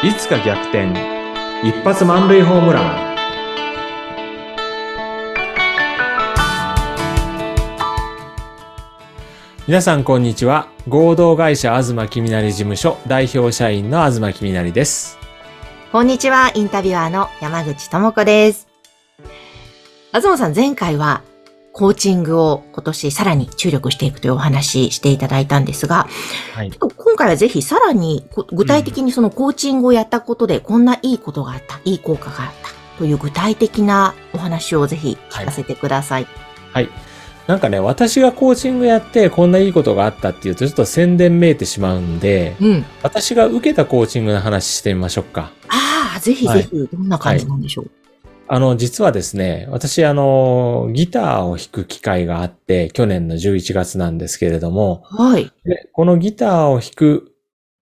いつか逆転。一発満塁ホームラン。皆さんこんにちは。合同会社東きみなり事務所代表社員の東きみなりです。こんにちは、インタビュアーの山口智子です。東さん、前回は、コーチングを今年さらに注力していくというお話していただいたんですが、はい今回はぜひさらにこ具体的にそのコーチングをやったことでこんないいことがあった、いい効果があったという具体的なお話をぜひ聞かせてください。はいなんかね私がコーチングやってこんないいことがあったっていうとちょっと宣伝めいてしまうんでうん。私が受けたコーチングの話してみましょうかああ、ぜひぜひ、どんな感じなんでしょう？あの、実はですね、私、あの、ギターを弾く機会があって、去年の11月なんですけれども、はい。でこのギターを弾く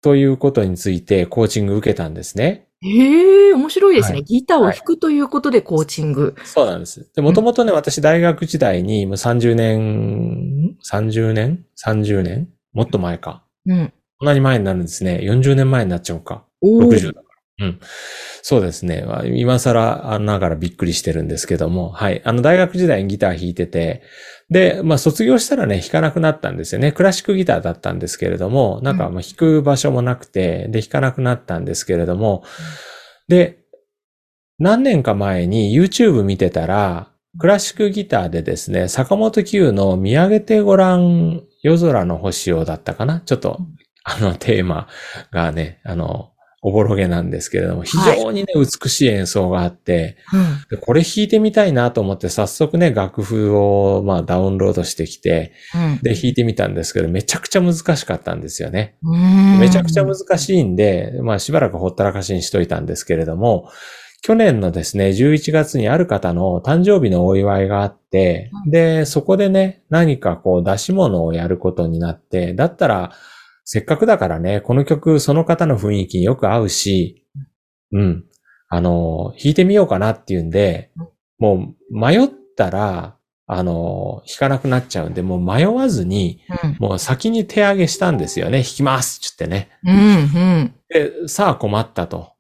ということについてコーチング受けたんですね。へえ、面白いですね、はいギターを弾くということでコーチング。そうなんです。で、もともとね、私大学時代にもう30年、30年 ?30 年？もっと前か。うん。こんなに前になるんですね。40年前になっちゃうか。おー60だから。うん。そうですね。まあ今更ながらびっくりしてるんですけども、はい。あの、大学時代にギター弾いてて、で、まあ、卒業したらね、弾かなくなったんですよね。クラシックギターだったんですけれども、なんか、まあ、弾く場所もなくて、で、弾かなくなったんですけれども、で、何年か前に YouTube 見てたら、クラシックギターでですね、坂本九の見上げてごらん夜空の星をだったかなちょっと、あのテーマがね、あの、おぼろげなんですけれども、非常にね、美しい演奏があって、うん。でこれ弾いてみたいなと思って、早速ね、楽譜を、まあ、ダウンロードしてきて、うん。で、弾いてみたんですけど、めちゃくちゃ難しかったんですよね。うんめちゃくちゃ難しいんで、まあ、しばらくほったらかしにしといたんですけれども、去年のですね、11月にある方の誕生日のお祝いがあって、で、そこでね、何かこう出し物をやることになって、だったら、せっかくだからね、この曲、その方の雰囲気によく合うし、うん、あの、弾いてみようかなっていうんで、もう迷ったら、あの、弾かなくなっちゃうんで、もう迷わずに、うん。もう先に手上げしたんですよね。弾きますって言ってね。うん。うん。で、さあ困ったとうん。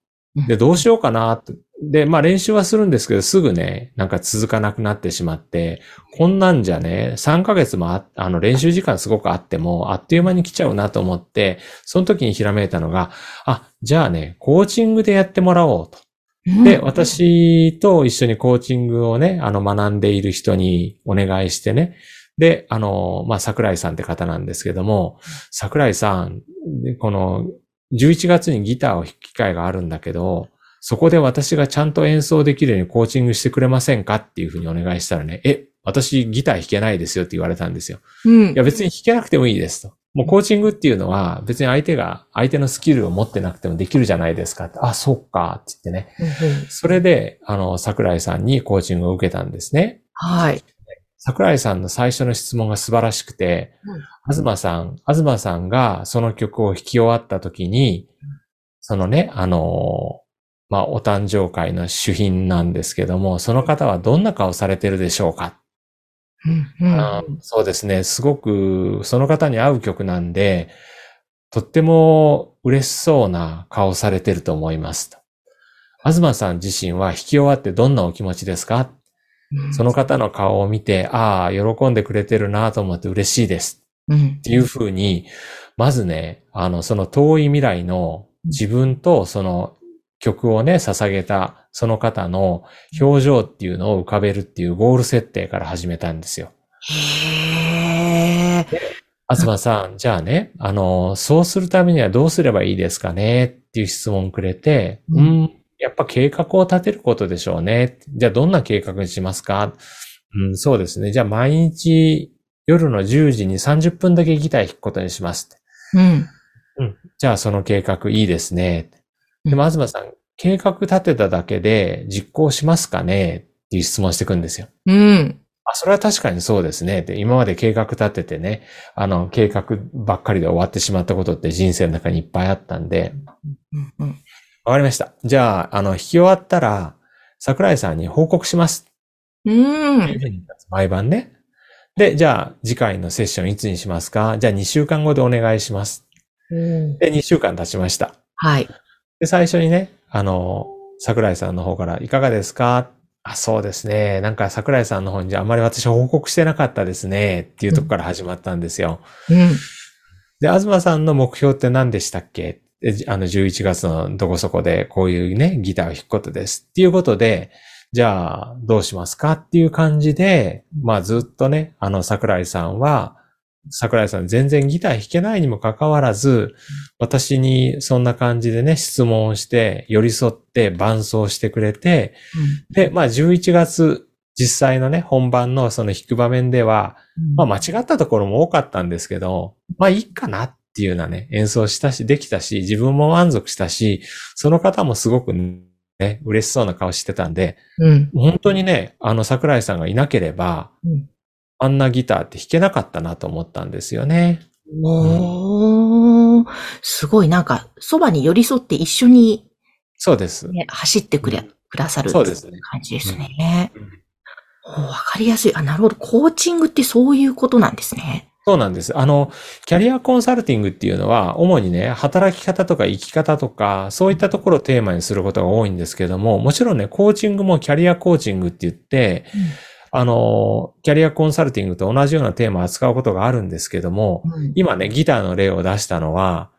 で、どうしようかなって。で、まあ練習はするんですけど、すぐね、なんか続かなくなってしまって、こんなんじゃね、3ヶ月もあ、あの練習時間すごくあっても、あっという間に来ちゃうなと思って、その時にひらめいたのが、あ、じゃあね、コーチングでやってもらおうと。で、私と一緒にコーチングをね、あの、学んでいる人にお願いしてね。で、あの、まあ、桜井さんって方なんですけども、桜井さん、でこの、11月にギターを弾く機会があるんだけど、そこで私がちゃんと演奏できるようにコーチングしてくれませんかっていうふうにお願いしたらね、え、私ギター弾けないですよって言われたんですよ。うんいや別に弾けなくてもいいですと。もうコーチングっていうのは別に相手が、相手のスキルを持ってなくてもできるじゃないですかって。あ、そっかって言ってね。うんそれで、あの、桜井さんにコーチングを受けたんですね。はい。桜井さんの最初の質問が素晴らしくて、東さん、東さんがその曲を弾き終わった時に、そのね、あの、まあ、お誕生会の主賓なんですけども、その方はどんな顔されてるでしょうか？うんうんそうですね。すごく、その方に合う曲なんで、とっても嬉しそうな顔されてると思いますと。東さん自身は弾き終わってどんなお気持ちですか？その方の顔を見て、ああ、喜んでくれてるなと思って嬉しいです。うんっていうふうに、まずね、あの、その遠い未来の自分とその曲をね、捧げたその方の表情っていうのを浮かべるっていうゴール設定から始めたんですよ。へえ。東さん、じゃあね、あの、そうするためにはどうすればいいですかね？っていう質問をくれて、ううんん、やっぱ計画を立てることでしょうね。じゃあどんな計画にしますか？うん、そうですね。じゃあ毎日夜の10時に30分だけギター弾くことにします。うん。うん。じゃあその計画いいですね。でも、東さん、計画立てただけで実行しますかね？っていう質問してくんですよ。うん。あ、それは確かにそうですね。で、今まで計画立ててね、あの、計画ばっかりで終わってしまったことって人生の中にいっぱいあったんで、うんうんわかりました。じゃあ、あの、弾き終わったら、桜井さんに報告します。うん。毎晩ね。で、じゃあ、次回のセッションいつにしますか？じゃあ2週間後でお願いします。うんで、2週間経ちました。はい。で、最初にね、あの、桜井さんの方からいかがですか？あ、そうですね。なんか桜井さんの方にあんまり私報告してなかったですね。っていうとこから始まったんですよ。うん。で、東さんの目標って何でしたっけ？であの、11月のどこそこでこういうね、ギターを弾くことです。っていうことで、じゃあ、どうしますかっていう感じで、まあずっとね、あの、桜井さんは、桜井さん全然ギター弾けないにもかかわらず、私にそんな感じでね、質問をして、寄り添って伴奏してくれて、で、まあ11月、実際のね、本番のその弾く場面では、まあ間違ったところも多かったんですけど、まあいいかなっていうようなね、演奏したし、できたし、自分も満足したし、その方もすごくね、嬉しそうな顔してたんで、うん。本当にね、あの桜井さんがいなければ、うんあんなギターって弾けなかったなと思ったんですよね。おー、すごい、なんか、そばに寄り添って一緒に、そうです。ね、走ってくれ、うんくださる感じですね。わかりやすい。あ、なるほど。コーチングってそういうことなんですね。そうなんです。あの、キャリアコンサルティングっていうのは、主にね、働き方とか生き方とか、そういったところをテーマにすることが多いんですけども、もちろんね、コーチングもキャリアコーチングって言って、あの、キャリアコンサルティングと同じようなテーマを扱うことがあるんですけども、うん今ね、ギターの例を出したのは、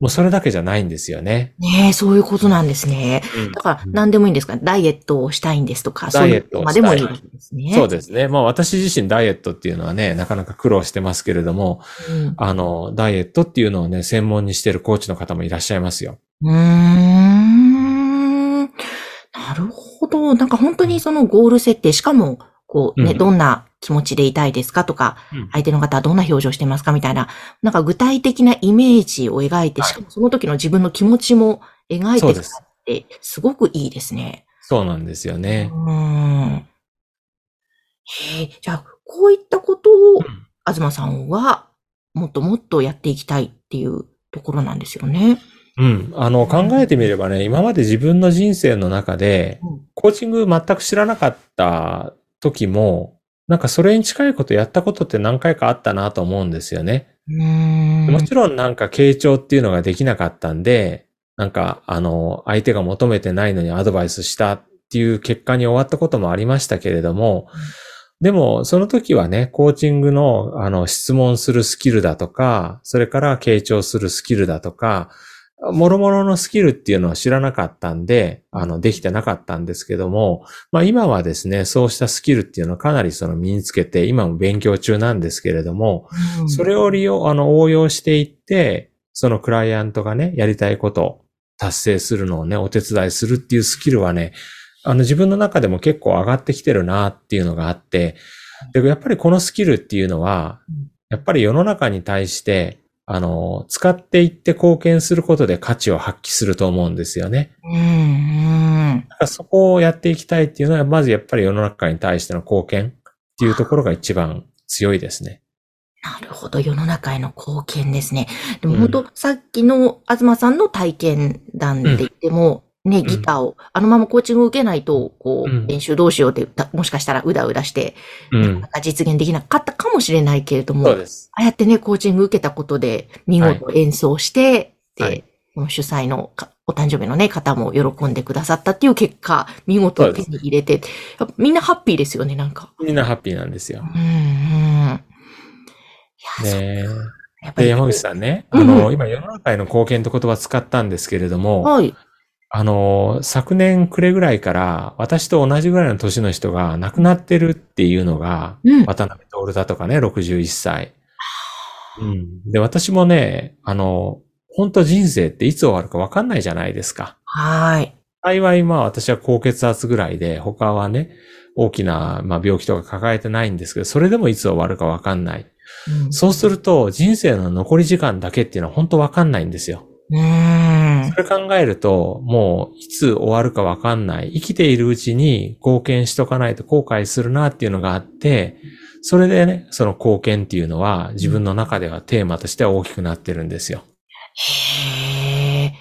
もうそれだけじゃないんですよね。ねえ、そういうことなんですね。だから、うん何でもいいんですか？ダイエットをしたいんですとか、ダイエットをましたいでもいいんですね。そうですね。まあ私自身ダイエットっていうのはね、なかなか苦労してますけれども、うんあの、ダイエットっていうのをね、専門にしてるコーチの方もいらっしゃいますよ。うーん。なるほど。なんか本当にそのゴール設定、しかも、こうね、うんどんな気持ちでいたいですかとか、相手の方はどんな表情してますかみたいな、なんか具体的なイメージを描いて、はいしかもその時の自分の気持ちも描いてくれそうです。て、すごくいいですね。そうなんですよね。うーん。へえ、じゃあ、こういったことを、東さんは、もっともっとやっていきたいっていうところなんですよね。うん。あの、考えてみればね、今まで自分の人生の中で、コーチング全く知らなかった時も、なんかそれに近いことやったことって何回かあったなと思うんですよね。もちろんなんか傾聴っていうのができなかったんで、なんかあの、相手が求めてないのにアドバイスしたっていう結果に終わったこともありましたけれども、でも、その時はね、コーチングの、あの、質問するスキルだとか、それから傾聴するスキルだとか、もろもろのスキルっていうのは知らなかったんで、あの、できてなかったんですけども、まあ今はですね、そうしたスキルっていうのをかなりその身につけて、今も勉強中なんですけれども、うん。それを利用、あの、応用していって、そのクライアントがね、やりたいことを達成するのをね、お手伝いするっていうスキルはね、あの、自分の中でも結構上がってきてるなっていうのがあって、で、やっぱりこのスキルっていうのはうん、やっぱり世の中に対して、あの、使っていって貢献することで価値を発揮すると思うんですよね。うん、うん。だからそこをやっていきたいっていうのは、まずやっぱり世の中に対しての貢献っていうところが一番強いですね。なるほど。世の中への貢献ですね。でもうん本当、さっきの東さんの体験談で言っても、ね、ギターを、あのままコーチングを受けないと、こう、うん練習どうしようって、だもしかしたらうだうだして、うんなかな。か実現できなかったかもしれないけれども、そうです。ああやってね、コーチング受けたことで、見事演奏して、ではい、この主催のかお誕生日のね、方も喜んでくださったっていう結果、見事手に入れて、やっぱみんなハッピーですよね、なんか。みんなハッピーなんですよ。うん、うん。いや、そうねやっぱり。で、山口さんね、うんあの、今世の中への貢献って言葉使ったんですけれども、はい。あの、昨年暮れぐらいから、私と同じぐらいの年の人が亡くなってるっていうのが、うん。渡辺徹だとかね、61歳。うん。で、私もね、あの、本当人生っていつ終わるか分かんないじゃないですか。はい。幸い、まあ私は高血圧ぐらいで、他はね、大きな、まあ、病気とか抱えてないんですけど、それでもいつ終わるか分かんない。うんそうすると、人生の残り時間だけっていうのは本当分かんないんですよ。それ考えると、もういつ終わるかわかんない。生きているうちに貢献しとかないと後悔するなっていうのがあって、それでね、その貢献っていうのは自分の中ではテーマとしては大きくなってるんですよ。へえ。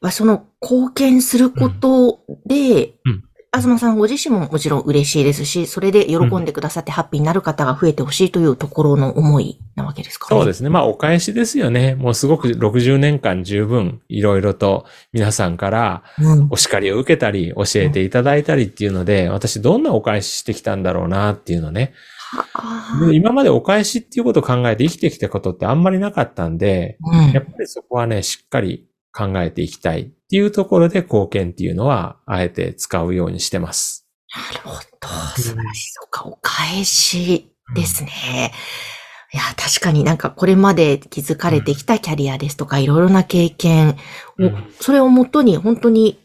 まあその貢献することで、うん東さんご自身ももちろん嬉しいですし、それで喜んでくださってハッピーになる方が増えてほしいというところの思いなわけですか？ね。そうですね。まあ、お返しですよね。もうすごく60年間十分、いろいろと皆さんからうんお叱りを受けたり、教えていただいたりっていうので、私どんなお返ししてきたんだろうなっていうのね。はで今までお返しっていうことを考えて生きてきたことってあんまりなかったんで、あうんやっぱりそこはね、しっかり考えていきたいっていうところで貢献っていうのは、あえて使うようにしてます。なるほど。素晴らしい。そうか、お返しですね。いや、確かになんかこれまで築かれてきたキャリアですとか、いろいろな経験を、うんそれをもとに本当に、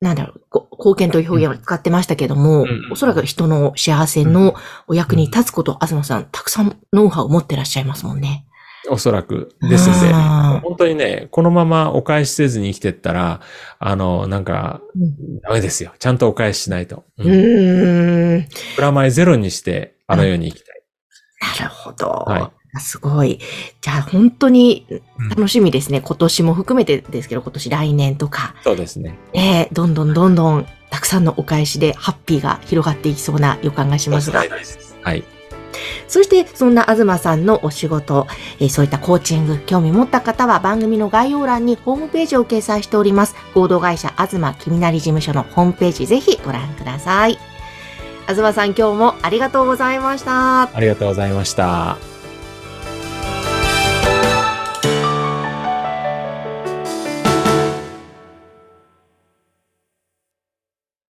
なんだろう、こ貢献という表現を使ってましたけども、うんうんおそらく人の幸せのお役に立つこと、東さん、たくさんノウハウを持ってらっしゃいますもんね。おそらくですので、本当にね、このままお返しせずに生きてったら、あの、なんか、うんダメですよ。ちゃんとお返ししないと。ううんーん。プラマイゼロにして、あのように生きたい。なるほど。はすごい。じゃあ本当にうん楽しみですね。今年も含めてですけど、今年来年とか、そうですね。えーどんどんどんどんたくさんのお返しでハッピーが広がっていきそうな予感がしますが。はい。そして、そんな東さんのお仕事、えーそういったコーチング、興味持った方は番組の概要欄にホームページを掲載しております。合同会社東君なり事務所のホームページぜひご覧ください。東さん今日もありがとうございました。ありがとうございました。